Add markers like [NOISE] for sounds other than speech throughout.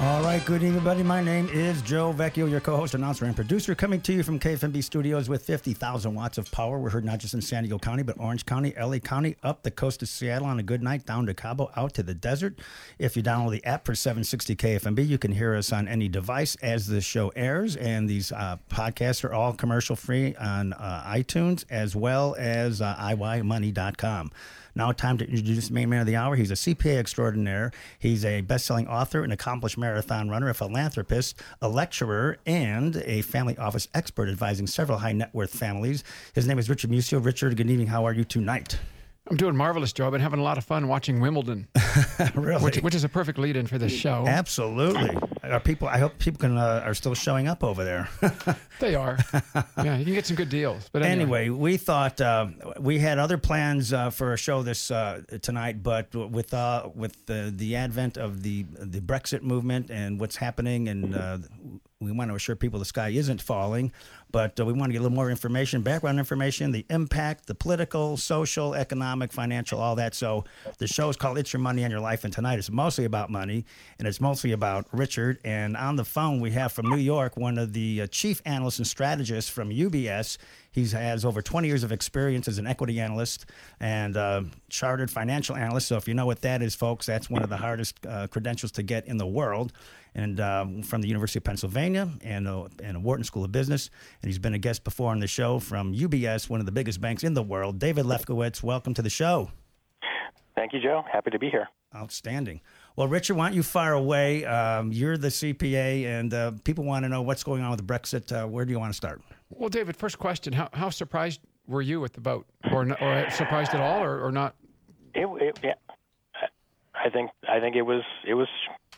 All right, good evening, everybody. My name is Joe Vecchio, your co-host, announcer, and producer, coming to you from KFMB Studios with 50,000 watts of power. We're heard not just in San Diego County, but Orange County, LA County, up the coast of Seattle on a good night, down to Cabo, out to the desert. If you download the app for 760 KFMB, you can hear us on any device as the show airs. And these uh, podcasts are all commercial free on uh, iTunes as well as uh, IYMoney.com. Now, time to introduce the main man of the hour. He's a CPA extraordinaire. He's a best-selling author, an accomplished marathon runner, a philanthropist, a lecturer, and a family office expert advising several high net worth families. His name is Richard Musio. Richard, good evening. How are you tonight? I'm doing a marvelous, Joe. I've been having a lot of fun watching Wimbledon, [LAUGHS] really? which, which is a perfect lead-in for this show. Absolutely. Are people? I hope people can uh, are still showing up over there. [LAUGHS] They are. Yeah, you can get some good deals. But anyway, anyway, we thought uh, we had other plans uh, for a show this uh, tonight, but with uh, with the, the advent of the the Brexit movement and what's happening, and uh, we want to assure people the sky isn't falling, but uh, we want to get a little more information, background information, the impact, the political, social, economic, financial, all that. So the show is called "It's Your Money and Your Life," and tonight it's mostly about money, and it's mostly about Richard. And on the phone we have from New York one of the uh, chief analysts and strategists from UBS. He has over 20 years of experience as an equity analyst and uh, chartered financial analyst. So, if you know what that is, folks, that's one of the hardest uh, credentials to get in the world. And um, from the University of Pennsylvania and, uh, and Wharton School of Business. And he's been a guest before on the show from UBS, one of the biggest banks in the world. David Lefkowitz, welcome to the show. Thank you, Joe. Happy to be here. Outstanding. Well, Richard, why don't you fire away? Um, you're the CPA, and uh, people want to know what's going on with Brexit. Uh, where do you want to start? well, David, first question: How, how surprised were you with the vote, or or surprised at all, or, or not? It, it, yeah, I think I think it was it was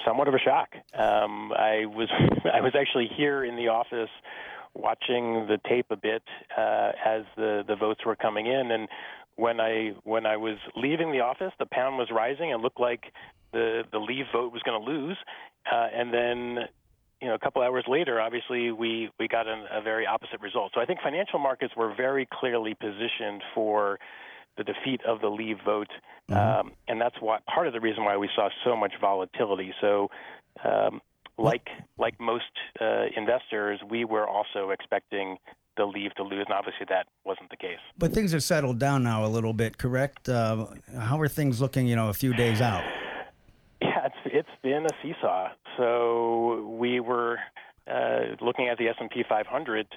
somewhat of a shock. Um, I was [LAUGHS] I was actually here in the office watching the tape a bit uh, as the the votes were coming in, and when I when I was leaving the office, the pound was rising and looked like the the leave vote was going to lose, uh, and then you know, a couple hours later, obviously, we, we got an, a very opposite result. So I think financial markets were very clearly positioned for the defeat of the leave vote, um, and that's why part of the reason why we saw so much volatility. So, um, like like most uh, investors, we were also expecting the leave to lose, and obviously that wasn't the case. But things have settled down now a little bit, correct? Uh, how are things looking, you know, a few days out? Been a seesaw. So we were uh, looking at the S and P 500.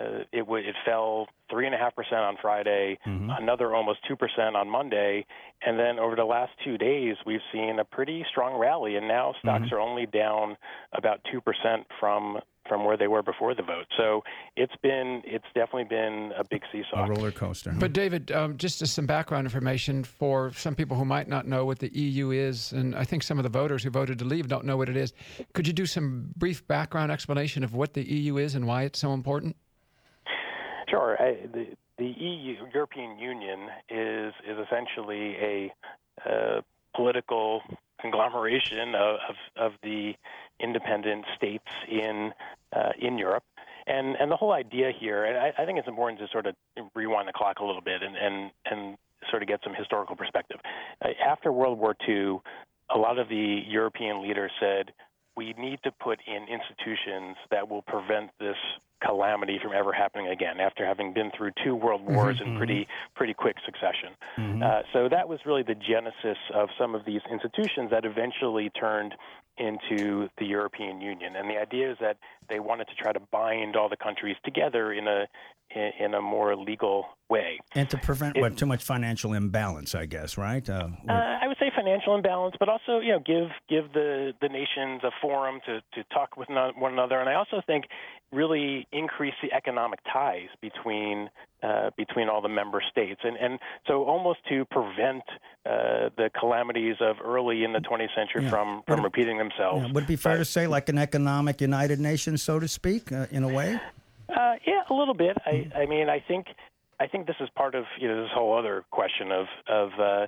Uh, it w- it fell three and a half percent on Friday, another almost two percent on Monday, and then over the last two days, we've seen a pretty strong rally. And now stocks are only down about two percent from from where they were before the vote. So it's been it's definitely been a big seesaw. A roller coaster. huh? But David, um, just as some background information for some people who might not know what the EU is, and I think some of the voters who voted to leave don't know what it is. Could you do some brief background explanation of what the EU is and why it's so important? Sure. I, the the EU European Union is is essentially a uh, political conglomeration of, of of the independent states in uh, in Europe. And and the whole idea here, and I, I think it's important to sort of rewind the clock a little bit and and and sort of get some historical perspective. Uh, after World War II, a lot of the European leaders said we need to put in institutions that will prevent this calamity from ever happening again after having been through two world wars in pretty pretty quick succession. Uh, so that was really the genesis of some of these institutions that eventually turned into the European Union. And the idea is that they wanted to try to bind all the countries together in a in, in a more legal way. and to prevent what too much financial imbalance, I guess, right? Uh, Uh, I would say financial imbalance, but also you know give give the the nations a forum to to talk with one another, and I also think really increase the economic ties between uh, between all the member states, and and so almost to prevent uh, the calamities of early in the 20th century Yeah. from from repeating themselves. yeah, would it be fair to say like an economic United Nations, so to speak, uh, in a way? Uh, yeah, a little bit. I, I mean, I think I think this is part of you know this whole other question of of uh,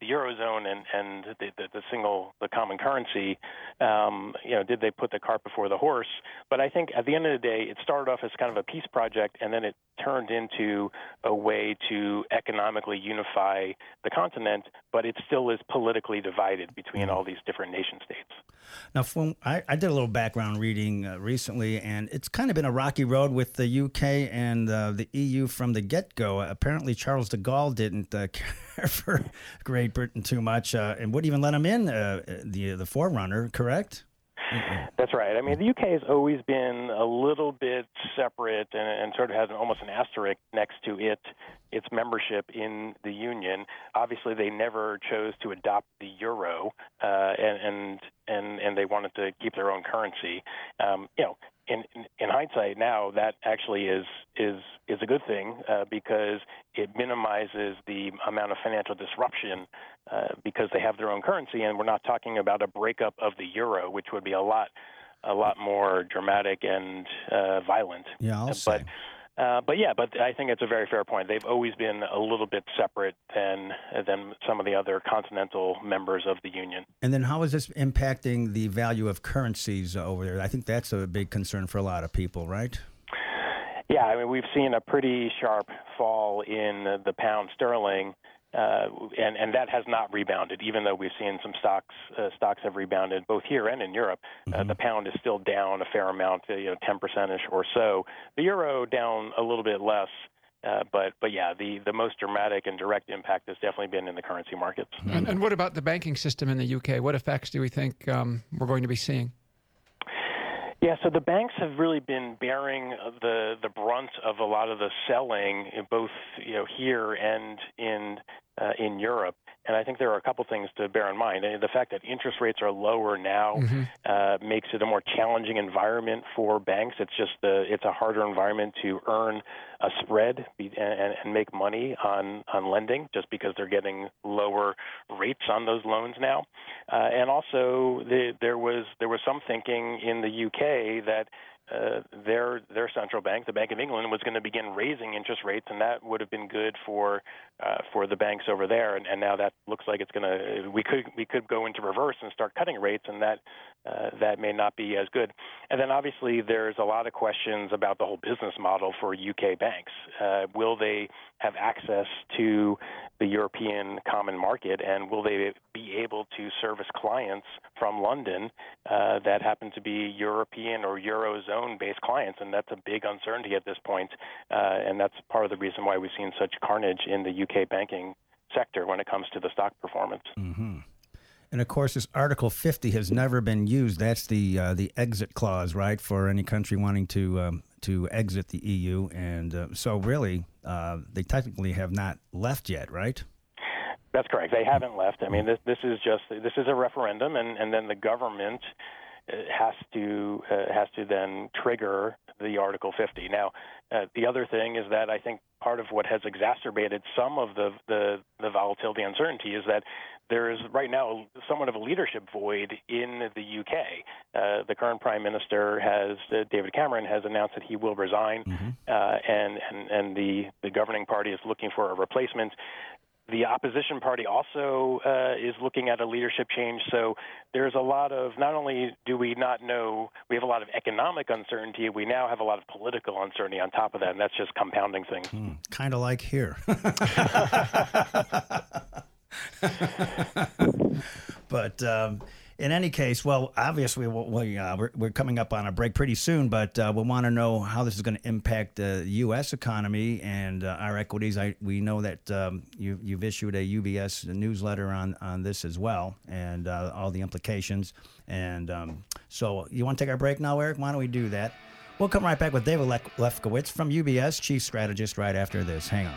the eurozone and and the, the, the single the common currency, um, you know, did they put the cart before the horse? But I think at the end of the day, it started off as kind of a peace project, and then it turned into a way to economically unify the continent. But it still is politically divided between mm-hmm. all these different nation states. Now, from, I, I, did a little background reading uh, recently, and it's kind of been a rocky road with the UK and uh, the EU from the get go. Apparently, Charles de Gaulle didn't uh, [LAUGHS] care for Great Britain too much, uh, and wouldn't even let him in uh, the the forerunner. Correct? That's right. I mean, the UK has always been a little bit separate and, and sort of has an, almost an asterisk next to it, its membership in the union. Obviously, they never chose to adopt the euro, uh, and, and and and they wanted to keep their own currency. Um, you know, in, in hindsight now, that actually is is is a good thing uh, because it minimizes the amount of financial disruption uh, because they have their own currency, and we're not talking about a breakup of the euro, which would be a lot a lot more dramatic and uh, violent. Yeah, I'll but say. Uh, but yeah, but I think it's a very fair point. They've always been a little bit separate than than some of the other continental members of the union. And then, how is this impacting the value of currencies over there? I think that's a big concern for a lot of people, right? Yeah, I mean, we've seen a pretty sharp fall in the pound sterling uh, and and that has not rebounded, even though we've seen some stocks uh, stocks have rebounded both here and in Europe. Uh, mm-hmm. Uh, the pound is still down a fair amount, uh, you know, 10 percentish or so. The euro down a little bit less. Uh, but but yeah, the, the most dramatic and direct impact has definitely been in the currency markets. And, and what about the banking system in the UK? What effects do we think um, we're going to be seeing? Yeah, so the banks have really been bearing the the brunt of a lot of the selling, both you know here and in uh, in Europe. And I think there are a couple things to bear in mind. The fact that interest rates are lower now mm-hmm. uh, makes it a more challenging environment for banks. It's just the, it's a harder environment to earn a spread and, and make money on on lending, just because they're getting lower rates on those loans now. Uh, and also, the, there was there was some thinking in the UK that uh, their their central bank, the Bank of England, was going to begin raising interest rates, and that would have been good for uh, for the banks over there. And, and now that looks like it's going to we could we could go into reverse and start cutting rates, and that uh, that may not be as good. And then obviously there's a lot of questions about the whole business model for UK banks. Uh, will they have access to the European common market, and will they be able to service clients from London uh, that happen to be European or eurozone based clients? And that's a big uncertainty at this point, uh, and that's part of the reason why we've seen such carnage in the UK banking sector when it comes to the stock performance. Mm-hmm. And of course, this Article 50 has never been used. That's the uh, the exit clause, right, for any country wanting to um, to exit the EU. And uh, so, really, uh, they technically have not left yet, right? That's correct. They haven't left. I mean, this this is just this is a referendum, and and then the government uh, has to uh, has to then trigger the Article 50. Now, uh, the other thing is that I think part of what has exacerbated some of the, the, the volatility uncertainty is that there is right now somewhat of a leadership void in the UK. Uh, the current Prime Minister has uh, David Cameron has announced that he will resign, mm-hmm. uh, and and and the the governing party is looking for a replacement. The opposition party also uh, is looking at a leadership change. So there's a lot of not only do we not know, we have a lot of economic uncertainty, we now have a lot of political uncertainty on top of that, and that's just compounding things. Hmm, kind of like here. [LAUGHS] [LAUGHS] but um, in any case, well, obviously we, uh, we're, we're coming up on a break pretty soon, but uh, we want to know how this is going to impact the U.S. economy and uh, our equities. I, we know that um, you, you've issued a UBS newsletter on, on this as well and uh, all the implications. And um, so you want to take our break now, Eric? Why don't we do that? We'll come right back with David Lefkowitz from UBS, chief strategist, right after this. Hang on.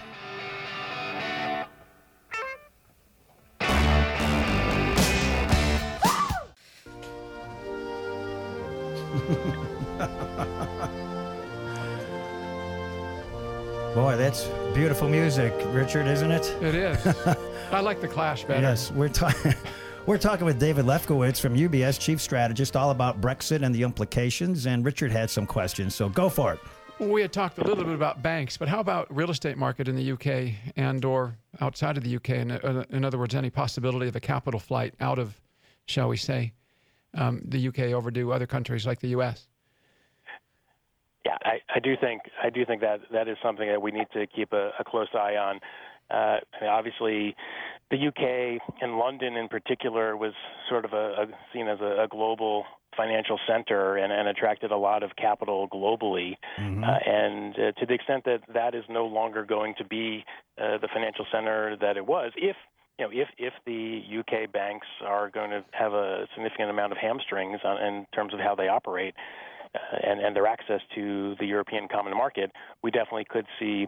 [LAUGHS] Boy, that's beautiful music, Richard, isn't it? It is. [LAUGHS] I like the Clash better. Yes, we're talking. [LAUGHS] We're talking with David Lefkowitz from UBS, chief strategist, all about Brexit and the implications. And Richard had some questions, so go for it. We had talked a little bit about banks, but how about real estate market in the UK and or outside of the UK? In, uh, in other words, any possibility of a capital flight out of, shall we say, um, the UK over to other countries like the US? Yeah, I, I do think I do think that that is something that we need to keep a, a close eye on. Uh, I mean, obviously, the UK and London in particular was sort of a, a seen as a, a global financial center and, and, attracted a lot of capital globally. Mm-hmm. Uh, and uh, to the extent that that is no longer going to be uh, the financial center that it was, if you know, if if the UK banks are going to have a significant amount of hamstrings on, in terms of how they operate uh, and and their access to the European common market, we definitely could see.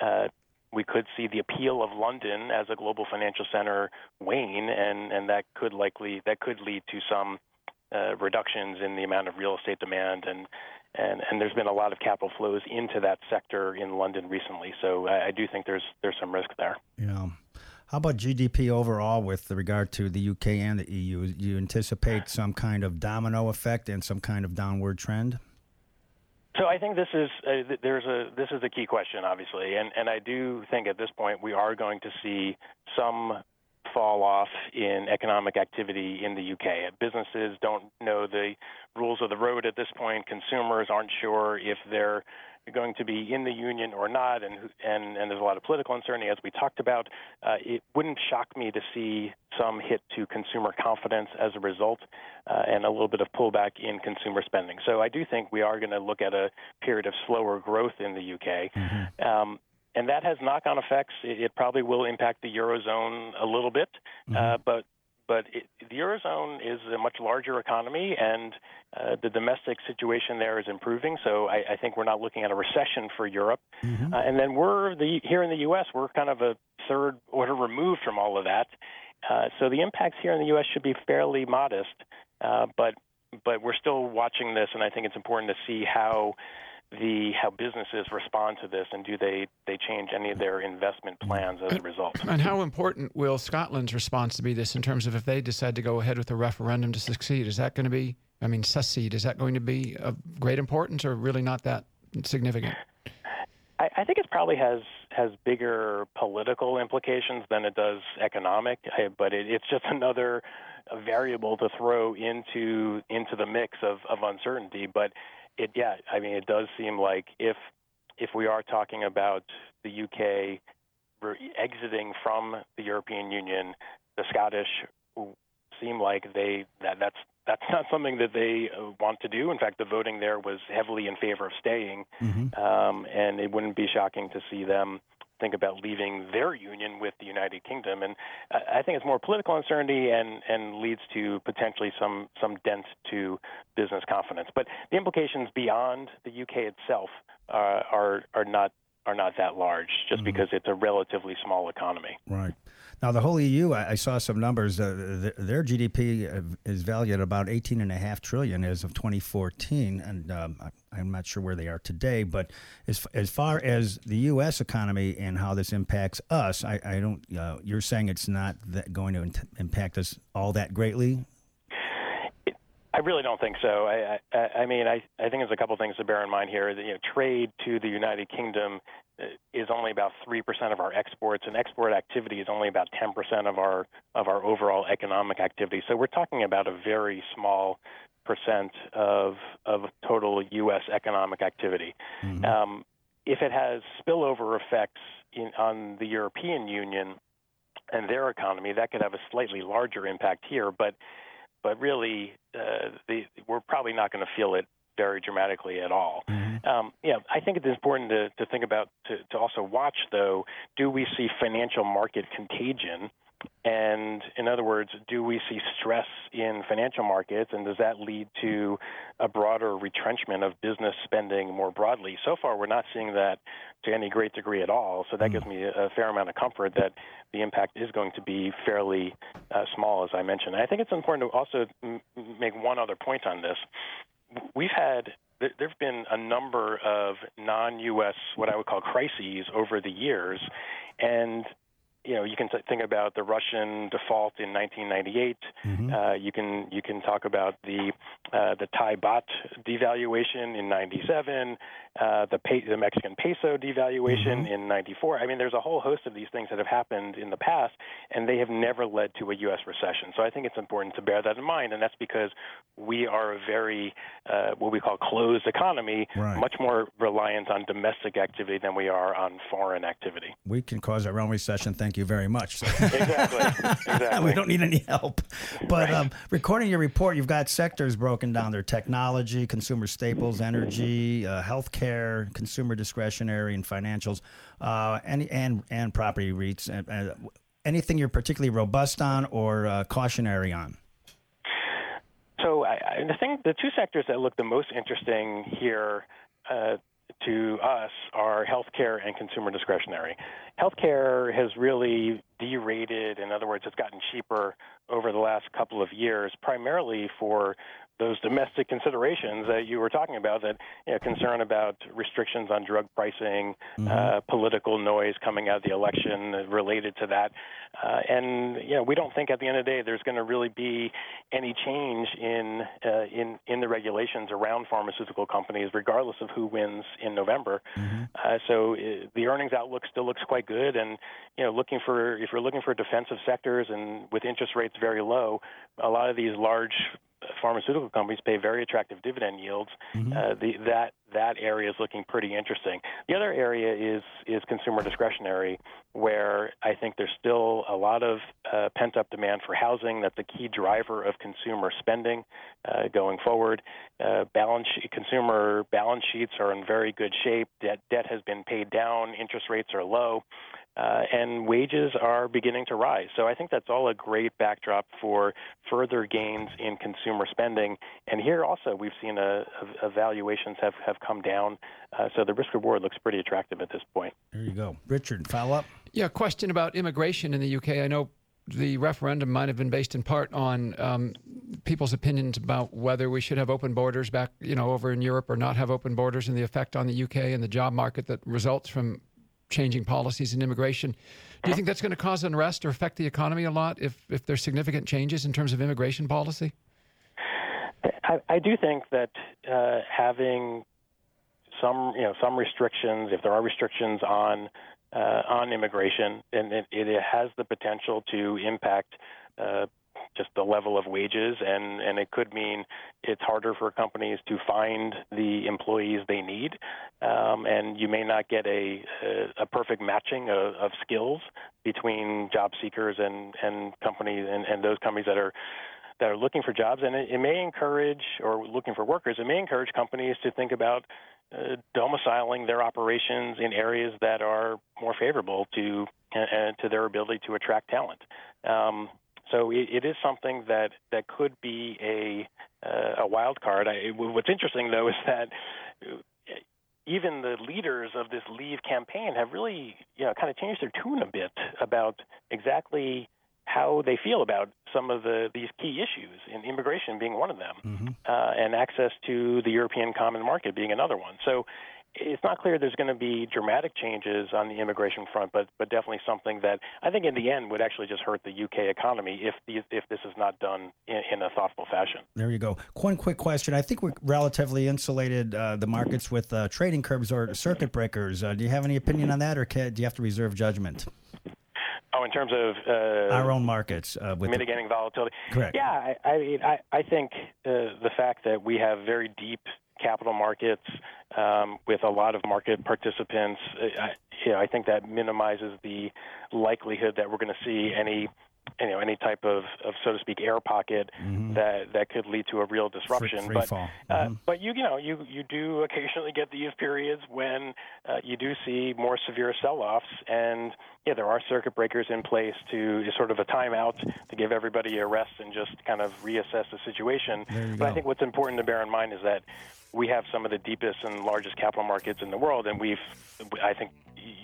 Uh, we could see the appeal of London as a global financial center wane, and, and that could likely that could lead to some uh, reductions in the amount of real estate demand, and, and and there's been a lot of capital flows into that sector in London recently. So I, I do think there's there's some risk there. Yeah. How about GDP overall with regard to the UK and the EU? Do you anticipate some kind of domino effect and some kind of downward trend? So I think this is uh, there's a this is the key question, obviously, and and I do think at this point we are going to see some fall off in economic activity in the UK. Businesses don't know the rules of the road at this point. Consumers aren't sure if they're going to be in the union or not, and and, and there's a lot of political uncertainty as we talked about. Uh, it wouldn't shock me to see some hit to consumer confidence as a result, uh, and a little bit of pullback in consumer spending. So I do think we are going to look at a period of slower growth in the UK. Mm-hmm. Um, and that has knock-on effects. It, it, probably will impact the eurozone a little bit, mm-hmm. uh, but but it, the eurozone is a much larger economy, and uh, the domestic situation there is improving. So I, I, think we're not looking at a recession for Europe. Mm-hmm. Uh, and then we're the here in the U.S. We're kind of a third order removed from all of that. Uh, so the impacts here in the U.S. should be fairly modest, uh, but but we're still watching this, and I think it's important to see how the how businesses respond to this and do they they change any of their investment plans as a result? and how important will scotland's response to be this in terms of if they decide to go ahead with a referendum to succeed? Is that going to be i mean succeed is that going to be of great importance or really not that significant? I, I think it probably has has bigger political implications than it does economic, eh, but it, it's just [LAUGHS] another variable to throw into into the mix of, of uncertainty. But it yeah, I mean it does seem like if if we are talking about the UK exiting from the European Union, the Scottish seem like they that that's that's not something that they uh, want to do. In fact, the voting there was heavily in favor of staying, mm-hmm. um, and it wouldn't be shocking to see them think about leaving their union with the United Kingdom. And I think it's more political uncertainty and, and leads to potentially some, some dent to business confidence. But the implications beyond the UK itself uh, are, are not are not that large just mm-hmm. because it's a relatively small economy. Right. Now, the whole EU, I, saw some numbers. Uh, their GDP is valued at about 18.5 trillion as of 2014, and um, I, am not sure where they are today. But as as far as the U.S. economy and how this impacts us, I, I don't. Uh, you're saying it's not going to impact us all that greatly. I really don't think so. I, I, I mean, I, I think there's a couple things to bear in mind here. That, you know, trade to the United Kingdom uh, is only about three percent of our exports, and export activity is only about ten percent of our of our overall economic activity. So we're talking about a very small percent of of total U.S. economic activity. Mm-hmm. Um, if it has spillover effects in, on the European Union and their economy, that could have a slightly larger impact here, but but really, uh, the, we're probably not going to feel it very dramatically at all. Mm-hmm. Um, yeah, I think it's important to, to think about to, to also watch though. Do we see financial market contagion? And in other words, do we see stress in financial markets, and does that lead to a broader retrenchment of business spending more broadly? So far, we're not seeing that to any great degree at all. So that mm. gives me a fair amount of comfort that the impact is going to be fairly uh, small, as I mentioned. And I think it's important to also m- make one other point on this. We've had there have been a number of non-U.S. what I would call crises over the years, and you know, you can think about the Russian default in 1998. Mm-hmm. Uh, you can you can talk about the uh, the Thai baht devaluation in '97, uh, the pe- the Mexican peso devaluation mm-hmm. in '94. I mean, there's a whole host of these things that have happened in the past, and they have never led to a U.S. recession. So I think it's important to bear that in mind, and that's because we are a very uh, what we call closed economy, right. much more reliant on domestic activity than we are on foreign activity. We can cause our own recession. Thank you very much. [LAUGHS] exactly. Exactly. [LAUGHS] we don't need any help. But right. um, recording your report, you've got sectors broken down there: technology, consumer staples, energy, uh, healthcare, consumer discretionary, and financials, uh, and and and property REITs. Uh, anything you're particularly robust on or uh, cautionary on? So I, I think the two sectors that look the most interesting here uh, to us are healthcare and consumer discretionary. Healthcare has really derated. In other words, it's gotten cheaper over the last couple of years, primarily for those domestic considerations that you were talking about that you know, concern about restrictions on drug pricing, mm-hmm. uh, political noise coming out of the election related to that. Uh, and you know, we don't think at the end of the day there's going to really be any change in uh, in in the regulations around pharmaceutical companies, regardless of who wins in November. Mm-hmm. Uh, so uh, the earnings outlook still looks quite good, and you know, looking for if you're looking for defensive sectors and with interest rates very low, a lot of these large pharmaceutical companies pay very attractive dividend yields. Mm-hmm. Uh, the, that that area is looking pretty interesting. The other area is is consumer discretionary, where I think there's still a lot of uh, pent up demand for housing. That's a key driver of consumer spending uh, going forward. Uh, balance consumer balance sheets are in very good shape. Debt debt has been paid down. Interest rates are low uh, and wages are beginning to rise. So I think that's all a great backdrop for further gains in consumer spending. And here also we've seen a, a, a valuations have, have come down. Uh, so the risk reward looks pretty attractive at this point. There you go. Richard, follow up? Yeah, question about immigration in the UK. I know the referendum might have been based in part on um, people's opinions about whether we should have open borders back, you know, over in Europe or not have open borders and the effect on the UK and the job market that results from changing policies in immigration. Do you think that's going to cause unrest or affect the economy a lot if, if there's significant changes in terms of immigration policy? I, I do think that uh, having some, you know, some restrictions, if there are restrictions on uh, on immigration, and it, it, has the potential to impact uh, just the level of wages, and, and it could mean it's harder for companies to find the employees they need, um, and you may not get a, a, a perfect matching of, of skills between job seekers and, and companies and, and those companies that are that are looking for jobs, and it, it may encourage or looking for workers. It may encourage companies to think about uh, domiciling their operations in areas that are more favorable to uh, to their ability to attract talent. Um, so it, it is something that, that could be a, uh, a wild card. I, what's interesting, though, is that even the leaders of this Leave campaign have really, you know, kind of changed their tune a bit about exactly how they feel about some of the these key issues, in immigration being one of them, mm-hmm. uh, and access to the European Common Market being another one. So it's not clear there's going to be dramatic changes on the immigration front, but but definitely something that I think in the end would actually just hurt the UK economy if if this is not done in, in, a thoughtful fashion. There you go. One quick question: I think we're relatively insulated uh, the markets with uh, trading curbs or circuit breakers. Uh, do you have any opinion on that, or can, do you have to reserve judgment? Oh, in terms of uh, our own markets, uh, with mitigating the, volatility. Correct. Yeah, I, I mean, I, I think uh, the fact that we have very deep capital markets um, with a lot of market participants. I, you know, I think that minimizes the likelihood that we're going to see any you know any type of, of so to speak air pocket mm-hmm. that that could lead to a real disruption. Free, free but. Uh, mm-hmm. uh, but you you know you you do occasionally get these periods when uh, you do see more severe sell-offs, and yeah, there are circuit breakers in place to sort of a timeout to give everybody a rest and just kind of reassess the situation. But go. I think what's important to bear in mind is that we have some of the deepest and largest capital markets in the world, and we've I think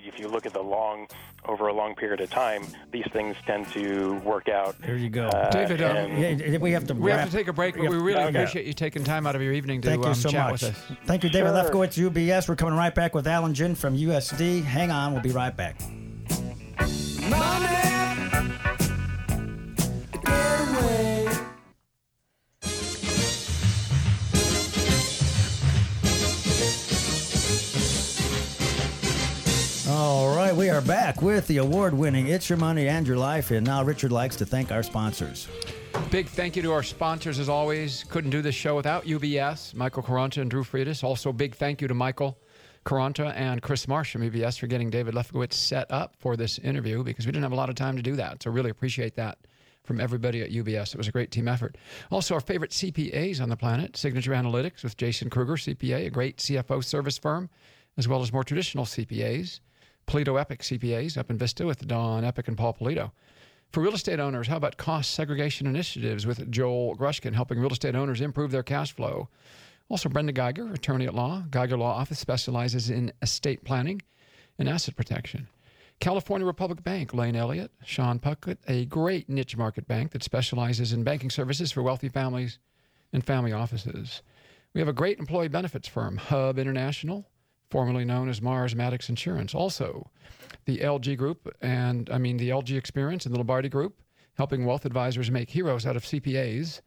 if you look at the long over a long period of time, these things tend to work out. There you go, uh, David. Um, yeah, we have to. We have to take a break, but we really okay. appreciate you taking time out of your evening to Thank you um, so chat much. with us. Thank you, David sure. Lefkowitz, UBS. We're coming right back with Alan Gin from USD. Hang on, we'll be right back. Money. Back with the award winning It's Your Money and Your Life. And now Richard likes to thank our sponsors. Big thank you to our sponsors as always. Couldn't do this show without UBS, Michael Caranta and Drew Friedis. Also, big thank you to Michael Caranta and Chris Marsh from UBS for getting David Lefkowitz set up for this interview because we didn't have a lot of time to do that. So, really appreciate that from everybody at UBS. It was a great team effort. Also, our favorite CPAs on the planet, Signature Analytics with Jason Kruger, CPA, a great CFO service firm, as well as more traditional CPAs. Polito Epic CPAs up in Vista with Don Epic and Paul Polito. For real estate owners, how about cost segregation initiatives with Joel Grushkin, helping real estate owners improve their cash flow? Also, Brenda Geiger, attorney at law. Geiger Law Office specializes in estate planning and asset protection. California Republic Bank, Lane Elliott, Sean Puckett, a great niche market bank that specializes in banking services for wealthy families and family offices. We have a great employee benefits firm, Hub International, formerly known as Mars Maddox Insurance. Also, the LG Group, and I mean the LG Experience and the Lombardi Group, helping wealth advisors make heroes out of CPAs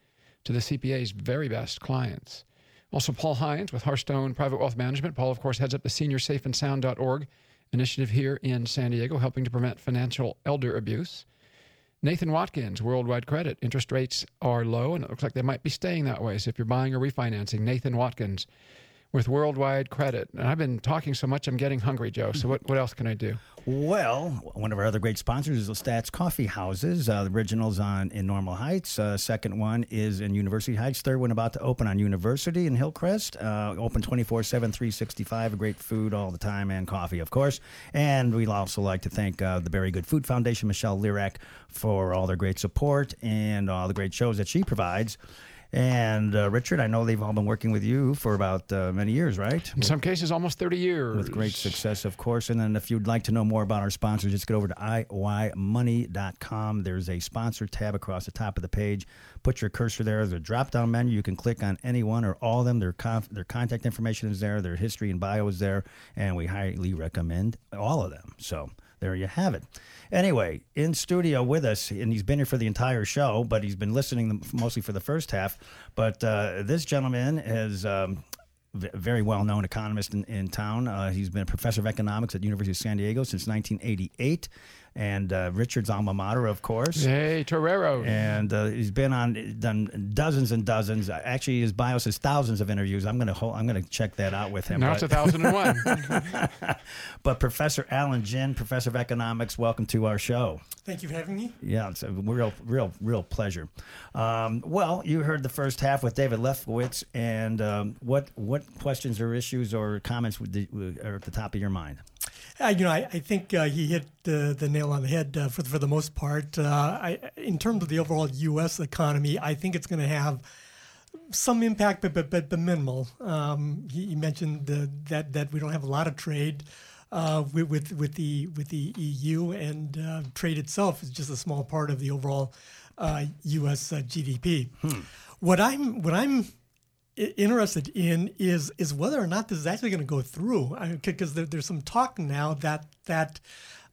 to the CPA's very best clients. Also, Paul Hines with Hearthstone Private Wealth Management. Paul, of course, heads up the seniorsafeandsound.org initiative here in San Diego, helping to prevent financial elder abuse. Nathan Watkins, Worldwide Credit. Interest rates are low, and it looks like they might be staying that way. So if you're buying or refinancing, Nathan Watkins with Worldwide Credit. And I've been talking so much, I'm getting hungry, Joe. So what, what else can I do? Well, one of our other great sponsors is Lestat's Coffee Houses. Uh, the original's on in Normal Heights. Uh, second one is in University Heights. Third one about to open on University in Hillcrest. Uh, open 24 7, 365. Great food all the time and coffee, of course. And we'd also like to thank uh, the Very Good Food Foundation, Michelle Lirac, for all their great support and all the great shows that she provides. And uh, Richard, I know they've all been working with you for about uh, many years, right? In some cases, almost 30 years. With great success, of course. And then if you'd like to know more about our sponsors, just get over to iymoney.com. There's a sponsor tab across the top of the page. Put your cursor there. There's a drop down menu. You can click on any one or all of them. Their, conf- their contact information is there, their history and bio is there. And we highly recommend all of them. So there you have it. Anyway, in studio with us, and he's been here for the entire show, but he's been listening mostly for the first half. But uh, this gentleman is. Um, very well known economist in, in town. Uh, he's been a professor of economics at the University of San Diego since 1988 and uh, Richard's alma mater, of course. Hey, Torero. And uh, he's been on done dozens and dozens. Actually, his bio says thousands of interviews. I'm gonna I'm gonna check that out with him. Now it's a thousand and one. [LAUGHS] but Professor Alan Gin, Professor of Economics, welcome to our show. Thank you for having me. Yeah, it's a real, real, real pleasure. Um, well, you heard the first half with David Lefkowitz, and um, what what questions or issues or comments would are at the top of your mind? Uh, you know, I, I think uh, he hit the, the nail on the head uh, for, for the most part. Uh, I, in terms of the overall U.S. economy, I think it's going to have some impact, but but, but, but minimal. Um, he, he, mentioned the, that that we don't have a lot of trade. Uh, with, with, with the with the EU and uh, trade itself is just a small part of the overall U.S. GDP. Hmm. What I'm what I'm interested in is is whether or not this is actually going to go through because there, there's some talk now that that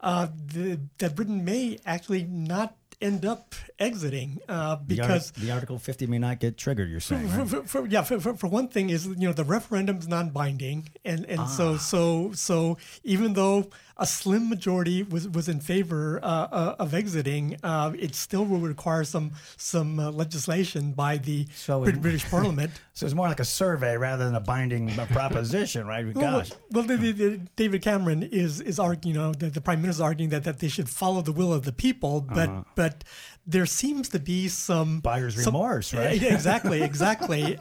uh, the, that Britain may actually not end up exiting uh, because the, Article 50 may not get triggered. You're saying, for, for, for, yeah. For, for, one thing, is you know the referendum's non-binding, and and ah. so so so even though a slim majority was was in favor uh, uh, of exiting, uh, it still will require some some uh, legislation by the so it, British Parliament. [LAUGHS] so it's more like a survey rather than a binding proposition, right? Gosh. Well, well the, the, the David Cameron is is arguing, you know, the, the prime minister is arguing that, that they should follow the will of the people, but uh-huh. but there seems to be some buyer's some, remorse, right? exactly, [LAUGHS] exactly.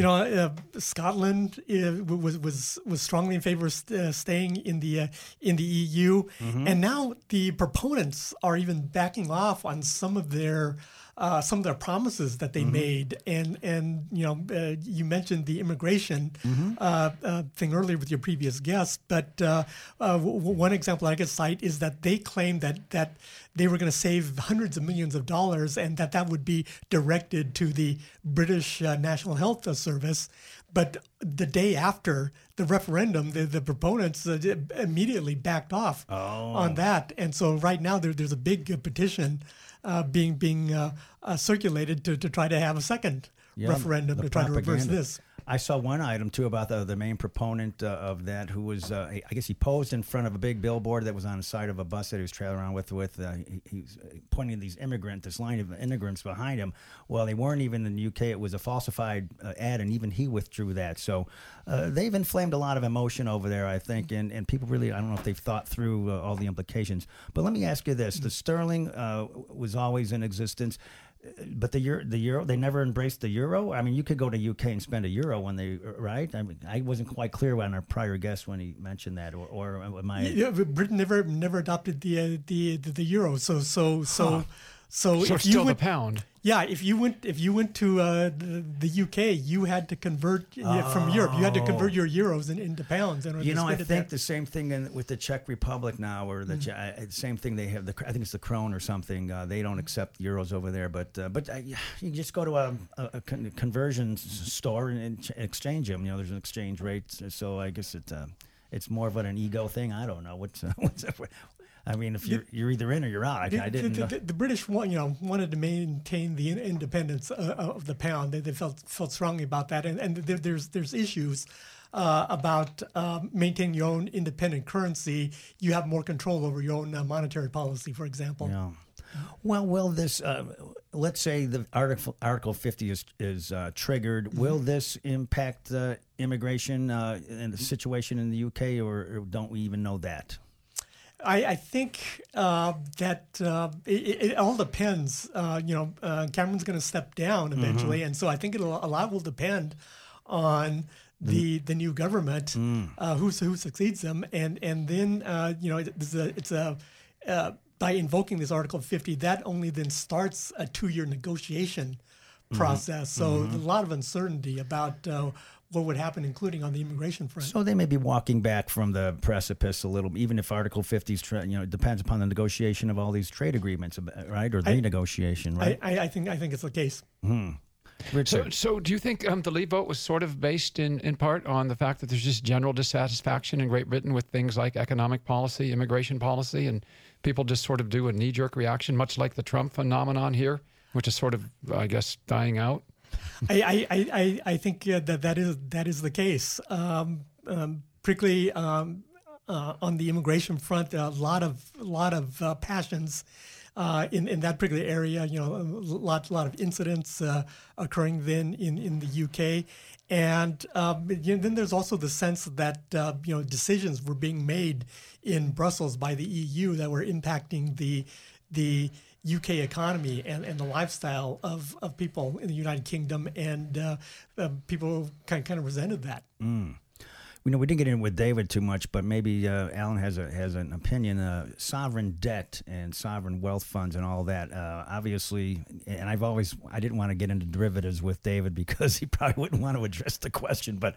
You know, uh, Scotland uh, was was was strongly in favor of st- uh, staying in the uh, in the EU, mm-hmm. and now the proponents are even backing off on some of their uh, some of their promises that they mm-hmm. made, and and you know uh, you mentioned the immigration mm-hmm. uh, uh thing earlier with your previous guest, but uh, uh, w- one example I could cite is that they claimed that that they were going to save hundreds of millions of dollars, and that that would be directed to the British National Health Service. But the day after the referendum, the, the proponents uh, immediately backed off oh. on that. And so right now there, there's a big petition uh, being being uh, uh, circulated to, to try to have a second Yeah, referendum to try to reverse this. I saw one item too about the, the main proponent uh, of that, who was uh, I guess he posed in front of a big billboard that was on the side of a bus that he was traveling around with. With uh, he, he was pointing these immigrant, this line of immigrants behind him. Well, they weren't even in the UK; it was a falsified uh, ad, and even he withdrew that. So uh, they've inflamed a lot of emotion over there, I think, and and people really I don't know if they've thought through uh, all the implications. But let me ask you this: the sterling uh, was always in existence. But the euro, the euro, they never embraced the euro. I mean, you could go to UK and spend a euro when they, right? I mean, I wasn't quite clear on our prior guest when he mentioned that, or, or am I? Yeah, Britain never never adopted the uh, the, the the euro. So so so so, So if still you the went, pound. yeah, if you went if you went to uh, the, the UK, you had to convert yeah, from Europe. You had to convert your euros in, into pounds. In order You know, I think there. the same thing in, with the Czech Republic now, or the Che- uh, same thing they have. The I think it's the krone or something. Uh, they don't accept euros over there, but uh, but uh, you just go to a, a, a con- conversion store and, and ch- exchange them. You know, there's an exchange rate, so I guess it uh, it's more of an ego thing. I don't know what's uh, [LAUGHS] what's. I mean, if you're you're either in or you're out. I, The, I didn't. the, the, the British, you know, wanted to maintain the independence uh, of the pound. They, they felt felt strongly about that, and and there, there's there's issues uh, about um, maintaining your own independent currency. You have more control over your own uh, monetary policy, for example. Yeah. Well, will this? Uh, let's say the article Article Fifty is is uh, triggered. Will this impact uh, immigration uh, and the situation in the UK, or, or don't we even know that? I, I think uh, that uh, it, it all depends. Uh, you know, uh, Cameron's going to step down eventually, and so I think it'll, a lot will depend on the the new government uh, who who succeeds them, and and then uh, you know it's a it's a uh, by invoking this Article 50, that only then starts a two year negotiation process. So a lot of uncertainty about uh, what would happen, including on the immigration front. So they may be walking back from the precipice a little, even if Article 50 is, tra- you know, it depends upon the negotiation of all these trade agreements, right, or the negotiation, I, right? I, I think I think it's the case. So, Richard, so do you think um, the Leave vote was sort of based in, in part on the fact that there's just general dissatisfaction in Great Britain with things like economic policy, immigration policy, and people just sort of do a knee jerk reaction, much like the Trump phenomenon here, which is sort of, I guess, dying out? I, I, I, I- think uh, that that is that is the case. Um, um, particularly um, uh, on the immigration front, a lot of lot of uh, passions uh, in in that particular area. You know, a lot lot of incidents uh, occurring then in in the UK. And um, you know, then there's also the sense that uh, you know decisions were being made in Brussels by the EU that were impacting the the UK economy and, and the lifestyle of, of people in the United Kingdom, and uh, uh, people kind kind of resented that. you know, we didn't get in with David too much, but maybe uh, Alan has a has an opinion. Uh, sovereign debt and sovereign wealth funds and all that. Uh, obviously, and I've always I didn't want to get into derivatives with David because [LAUGHS] he probably wouldn't want to address the question. But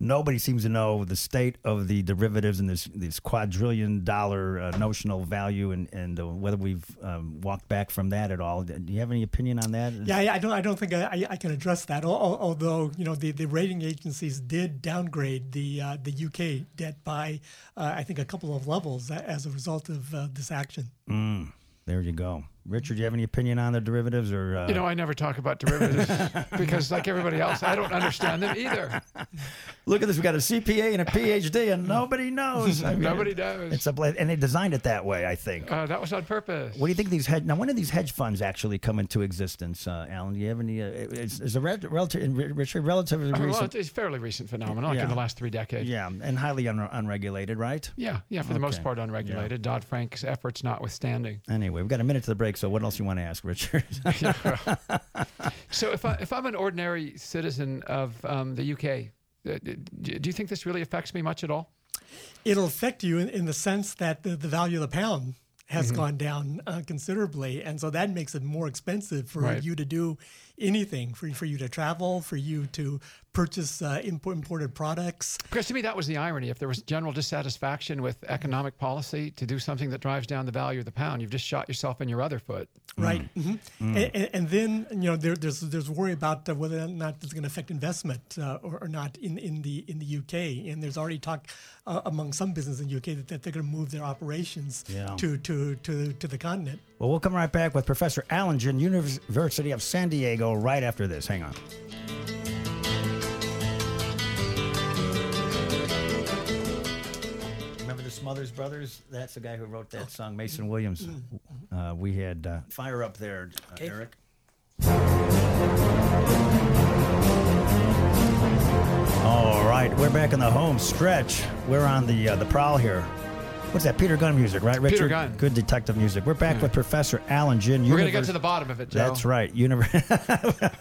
nobody seems to know the state of the derivatives and this this quadrillion dollar uh, notional value and and uh, whether we've um, walked back from that at all. Do you have any opinion on that? Yeah, I, I don't I don't think I, I, can address that. Al- al- Although you know the, the rating agencies did downgrade the uh, the UK debt by uh, I think a couple of levels as a result of uh, this action. There you go, Richard. Do you have any opinion on the derivatives or? Uh, You know, I never talk about derivatives [LAUGHS] because, like everybody else, I don't understand them either. [LAUGHS] Look at this. We got a CPA and a PhD, and nobody knows. I [LAUGHS] mean, Nobody does. It's a and they designed it that way. I think. Uh, that was on purpose. What do you think these hedge? Now, when did these hedge funds actually come into existence, uh, Alan? Do you have any? Uh, is, is a re- relative, Richard, relatively Uh, well, recent? it's a fairly recent phenomenon, like in the last three decades. yeah, and highly un- unregulated, right? Yeah, yeah, for the most part unregulated. Dodd Frank's efforts notwithstanding. Anyway, we've got a minute to the break, so what else you want to ask, Richard? [LAUGHS] So if I if I'm an ordinary citizen of um, the UK, uh, do you think this really affects me much at all? It'll affect you in, in the sense that the, the value of the pound has gone down uh, considerably, and so that makes it more expensive for Right. you to do anything, for for you to travel, for you to purchase uh, import, imported products. Because to me, that was the irony. If there was general dissatisfaction with economic policy to do something that drives down the value of the pound, you've just shot yourself in your other foot. Right, hmm And, and, and then you know there, there's there's worry about uh, whether or not it's going to affect investment uh, or, or not in, in the in the UK. And there's already talk uh, among some businesses in the UK that, that they're going to move their operations Yeah. to, to to to the continent. Well, we'll come right back with Professor Alan Gin, University of San Diego, right after this. Hang on. Remember the Smothers Brothers? That's the guy who wrote that song, Mason Williams. Uh, we had uh, fire up there, uh, Eric. All right, we're back in the home stretch. We're on the uh, the prowl here. What's that? Peter Gunn music, right, Richard? Peter Gunn. Good detective music. We're back with Professor Alan Gin. We're going to get to the bottom of it, Joe. That's right. Univer-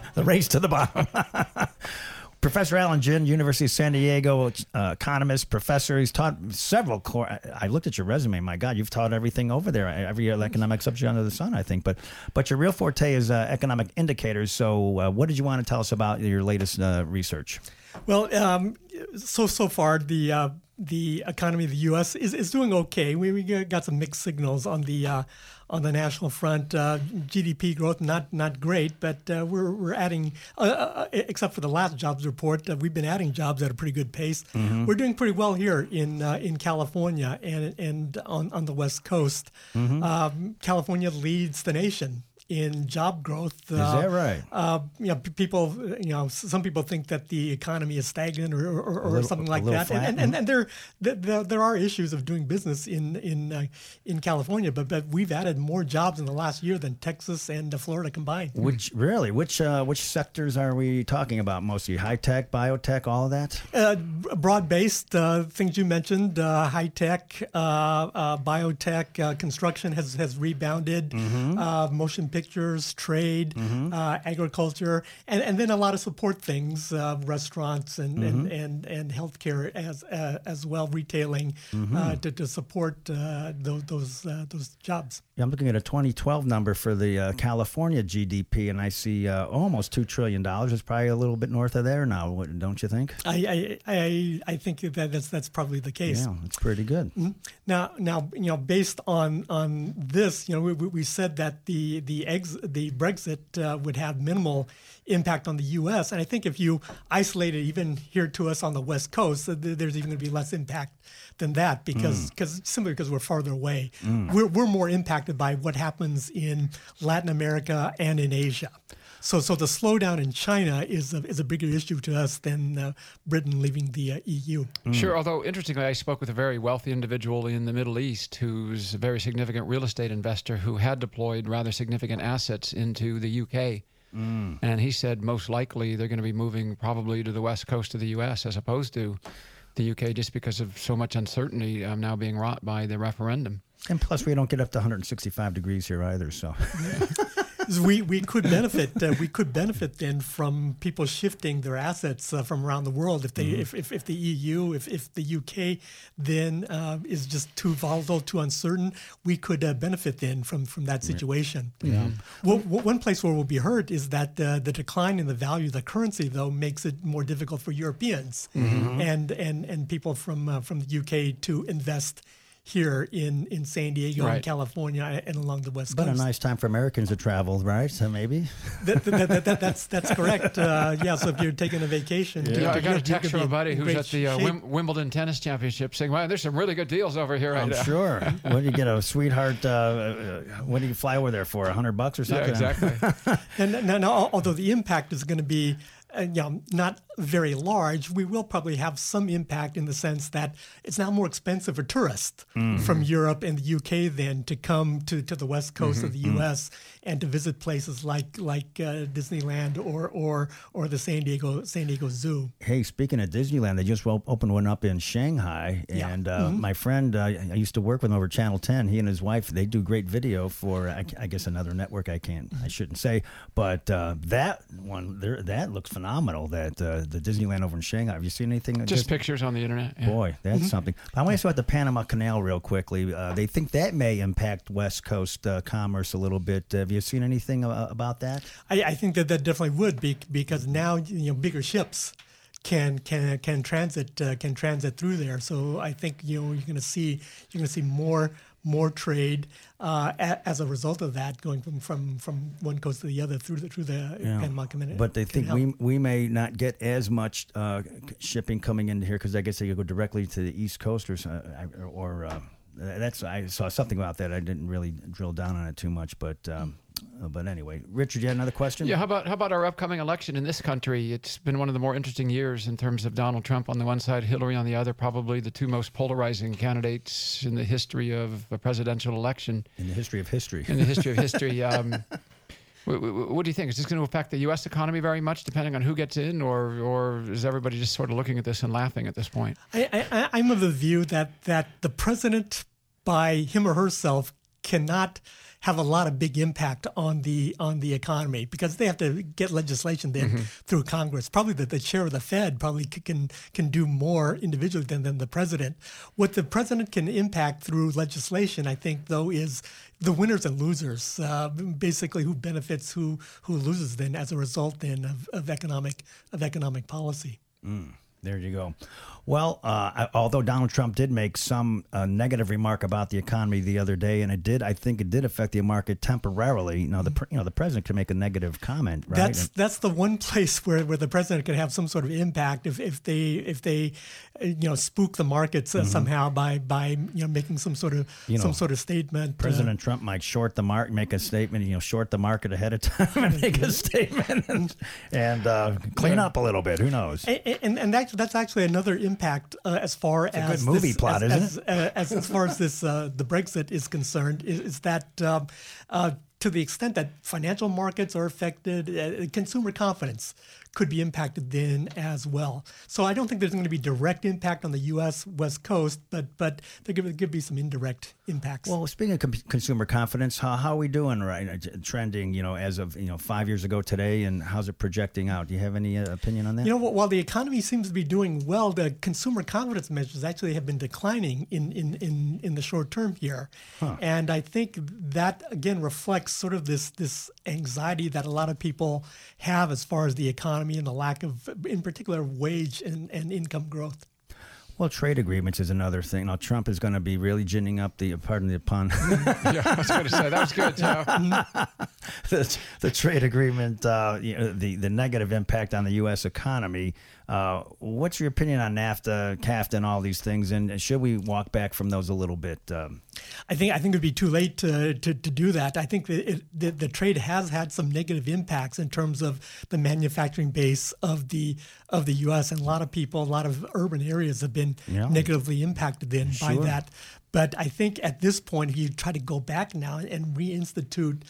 [LAUGHS] the race to the bottom. [LAUGHS] Professor Alan Gin, University of San Diego, uh, economist, professor. He's taught several core. I- I looked at your resume. My God, you've taught everything over there, every economic subject under the sun, I think. But but your real forte is uh, economic indicators. So, uh, what did you want to tell us about your latest uh, research? Well, um, so so far the uh, the economy of the U.S. is, is doing okay. We, we got some mixed signals on the uh, on the national front. Uh, GDP growth not not great, but uh, we're we're adding. Uh, uh, except for the last jobs report, uh, we've been adding jobs at a pretty good pace. We're doing pretty well here in uh, in California and and on on the West Coast. Um, California leads the nation in job growth. Is that right? uh, you know, p- people, you know, some people think that the economy is stagnant or, or, or little- something like that, flat, and, and, and there, there- there are issues of doing business in in uh, in California, but but we've added more jobs in the last year than Texas and uh, Florida combined. Which really, which uh, which sectors are we talking about mostly? High tech, biotech, all of that. Uh, broad based uh, things you mentioned, uh, high tech, uh, uh, biotech, uh, construction has, has rebounded, Mm-hmm. uh, motion pictures, trade, uh, agriculture, and, and then a lot of support things, uh, restaurants and, Mm-hmm. and, and, and healthcare as, uh, as well, retailing Mm-hmm. uh, to, to support uh, those, those, uh, those jobs. Yeah, I'm looking at a 2012 number for the uh, California GDP, and I see uh, almost two trillion dollars. It's probably a little bit north of there now, don't you think? I, I, I, I think that that's, that's probably the case. Yeah, it's pretty good. Now, now, you know, based on on this, you know, we, we we said that the the ex, the Brexit uh, would have minimal impact on the U.S. And I think if you isolate it even here to us on the West Coast, there's even going to be less impact than that because because simply because we're farther away, we're we're more impacted by what happens in Latin America and in Asia. So, so the slowdown in China is a, is a bigger issue to us than uh, Britain leaving the uh, EU. Sure. Although interestingly, I spoke with a very wealthy individual in the Middle East who's a very significant real estate investor who had deployed rather significant assets into the UK. And he said most likely they're going to be moving probably to the west coast of the U.S. as opposed to the UK just because of so much uncertainty um, now being wrought by the referendum. And plus, we don't get up to 165 degrees here either. So, [LAUGHS] we we could benefit uh, we could benefit then from people shifting their assets uh, from around the world. If they if, if, if the EU if, if the UK then uh, is just too volatile too uncertain we could uh, benefit then from from that situation. Yeah. well, one place where we'll be hurt is that uh, the decline in the value of the currency though makes it more difficult for Europeans and and and people from uh, from the UK to invest here in, in San Diego and California and along the west coast. but a nice time for Americans to travel, right? So maybe. That, that, that, that, that's that's correct. Uh, yeah, so if you're taking a vacation, to- Yeah, to I got a text from a buddy who's at the uh. Wim- Wimbledon Tennis Championship saying, wow, there's some really good deals over here right I'm now. sure. [LAUGHS] what do you get a sweetheart? Uh, uh, what do you fly over there for? A hundred bucks or something? Yeah, something? exactly. [LAUGHS] And now, now, although the impact is going to be you know, not very large, we will probably have some impact in the sense that it's now more expensive for tourists Mm-hmm. from Europe and the UK then to come to, to the west coast of the Mm-hmm. U.S. and to visit places like like uh, Disneyland or or or the San Diego San Diego Zoo. Hey, speaking of Disneyland, they just opened one up in Shanghai, Yeah. and uh, my friend, uh, I used to work with him over Channel Ten. He and his wife, they do great video for, I, I guess, another network. I can't, I shouldn't say, but uh, that one, there, that looks phenomenal. That uh, the Disneyland over in Shanghai. Have you seen anything? that Just pictures on the internet. yeah. Boy, that's something. I want to ask about the Panama Canal real quickly. Uh, they think that may impact West Coast uh, commerce a little bit. have you seen anything uh, about that? I, I think that that definitely would be because now you know bigger ships can can can transit uh, can transit through there. So I think you know you're going to see you're going to see more more trade uh, a, as a result of that going from, from, from one coast to the other through the through the Yeah. Panama Canal. But they think Canal. we we may not get as much uh, shipping coming into here because I guess they could go directly to the East Coast or or uh, that's I saw something about that. I didn't really drill down on it too much, but um, uh, but anyway, Richard, you had another question? Yeah, how about how about our upcoming election in this country? It's been one of the more interesting years in terms of Donald Trump on the one side, Hillary on the other, probably the two most polarizing candidates in the history of a presidential election. In the history of history. In the history of history. [LAUGHS] Um, what, what do you think? Is this going to affect the U.S. economy very much, depending on who gets in, or or is everybody just sort of looking at this and laughing at this point? I, I, I'm of the view that that the president, by him or herself, cannot have a lot of big impact on the on the economy because they have to get legislation then mm-hmm. through Congress. Probably the, the chair of the Fed probably can can do more individually than, than the president. What the president can impact through legislation, I think, though, is the winners and losers. Uh, basically, who benefits, who who loses, then as a result, then of, of economic of economic policy. Mm. There you go. Well, uh, although Donald Trump did make some uh, negative remark about the economy the other day, and it did, I think it did affect the market temporarily. You know, the you know the president can make a negative comment, right? That's that's the one place where, where the president could have some sort of impact if, if they if they uh, you know spook the markets uh, mm-hmm. somehow by by you know making some sort of you know, some sort of statement. Uh, President Trump might short the market, make a statement, you know, short the market ahead of [LAUGHS] time and make a statement and, and uh, clean up a little bit. Who knows? And and, and that's that's actually another impact uh, as far it's as a good movie this, plot, as, isn't as, it? Uh, as, as far as this uh, the Brexit is concerned, is, is that um, uh, to the extent that financial markets are affected, uh, consumer confidence could be impacted then as well. So I don't think there's going to be direct impact on the U.S. West Coast, but but there could, could be some indirect impacts. Well, speaking of com- consumer confidence, how, how are we doing right uh, trending? You know, as of you know five years ago today, and how's it projecting out? Do you have any uh, opinion on that? You know, while the economy seems to be doing well, the consumer confidence measures actually have been declining in in in, in the short term here, huh. and I think that again reflects sort of this this anxiety that a lot of people have as far as the economy and the lack of, in particular, wage and, and income growth. Well, trade agreements is another thing. Now, Trump is going to be really ginning up the, pardon the pun. [LAUGHS] yeah, I was going to say, that was good, Joe. [LAUGHS] the, the, trade agreement, uh, you know, the, the negative impact on the U.S. economy. Uh, what's your opinion on NAFTA, CAFTA, and all these things? And should we walk back from those a little bit? Um, I think I think it'd be too late to, to, to do that. I think that it, the, the trade has had some negative impacts in terms of the manufacturing base of the of the U.S. and a lot of people, a lot of urban areas have been yeah. negatively impacted then sure. by that. But I think at this point, if you try to go back now and reinstitute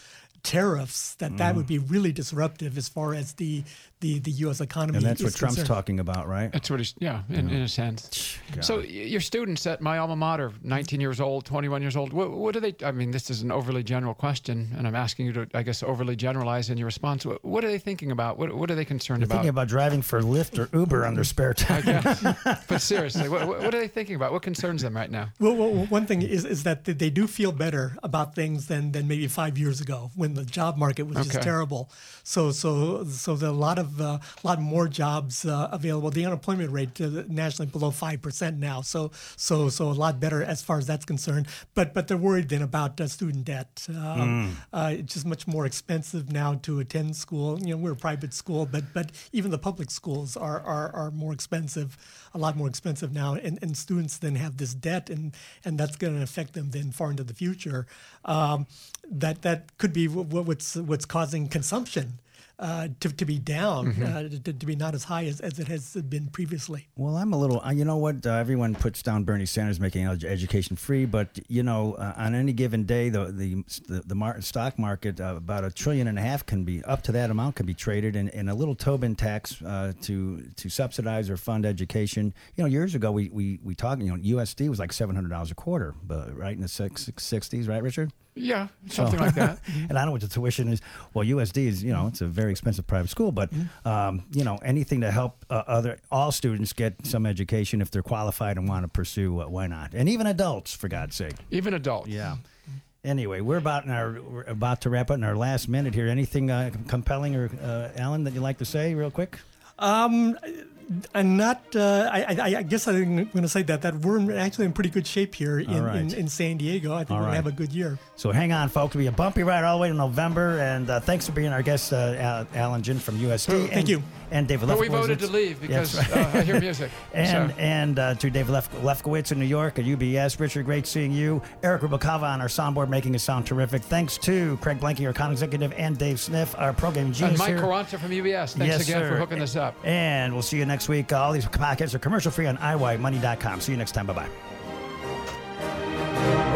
tariffs, that mm. that would be really disruptive as far as the the, the U.S. economy. And that's what concerned. Trump's talking about, right? That's what he's, yeah, in, in a sense. God. So your students at my alma mater, 19 years old, 21 years old, what, what do they, I mean, this is an overly general question, and I'm asking you to, I guess, overly generalize in your response. What, what are they thinking about? What, what are they concerned They're about? thinking about driving for Lyft or Uber on their spare time. [LAUGHS] but seriously, what, what, are they thinking about? What concerns them right now? Well, well, one thing is, is that they do feel better about things than, than maybe five years ago when the job market was okay. just terrible. So, so, so there are a lot of, uh, lot more jobs uh, available. The unemployment rate uh, nationally below five percent now, so so so a lot better as far as that's concerned. But but they're worried then about uh, student debt. Um, mm. it's just much more expensive now to attend school. You know, we're a private school, but but even the public schools are are, are more expensive, a lot more expensive now, and, and students then have this debt, and and that's going to affect them then far into the future. Um, that that could be what's what's causing consumption uh, to, to be down, mm-hmm. uh, to, to, be not as high as, as it has been previously. Well, I'm a little, uh, you know what? Uh, everyone puts down Bernie Sanders making education free, but you know, uh, on any given day, the the the, the mar- stock market uh, about a trillion and a half can be up to that amount can be traded, and, and a little Tobin tax to to subsidize or fund education. You know, years ago we we we talked. You know, USD was like seven hundred dollars a quarter, but right in the six, 60s, right, Richard? Yeah, something so, like that. [LAUGHS] and I don't know what the tuition is. Well, USD is, you know, it's a very expensive private school, but, mm-hmm. um, you know, anything to help uh, other all students get some education if they're qualified and want to pursue, uh, why not? And even adults, for God's sake. Even adults. Yeah. Anyway, we're about in our we're about to wrap up in our last minute here. Anything uh, compelling or uh, Alan that you'd like to say, real quick? Um, I'm not. Uh, I, I, I guess I'm going to say that that we're actually in pretty good shape here in, right. in, in San Diego. I think All we're going to have a good year. So hang on, folks. It'll be a bumpy ride all the way to November. And uh, thanks for being our guest, uh, Alan Gin from USD. Oh, thank and, you. And David But we voted to leave Yes, because uh, I hear [LAUGHS] music. And So- and uh, to Dave Lef- Lefkowitz in New York at UBS. Richard, great seeing you. Eric Rubakava on our soundboard, making it sound terrific. Thanks to Craig Blanky, our con executive, and Dave Sniff, our program genius and Mike here. Carranza from UBS. Thanks Yes, again for hooking us up. And we'll see you next next week. Uh, all these packets are commercial free on iymoney.com. See you next time. Bye bye.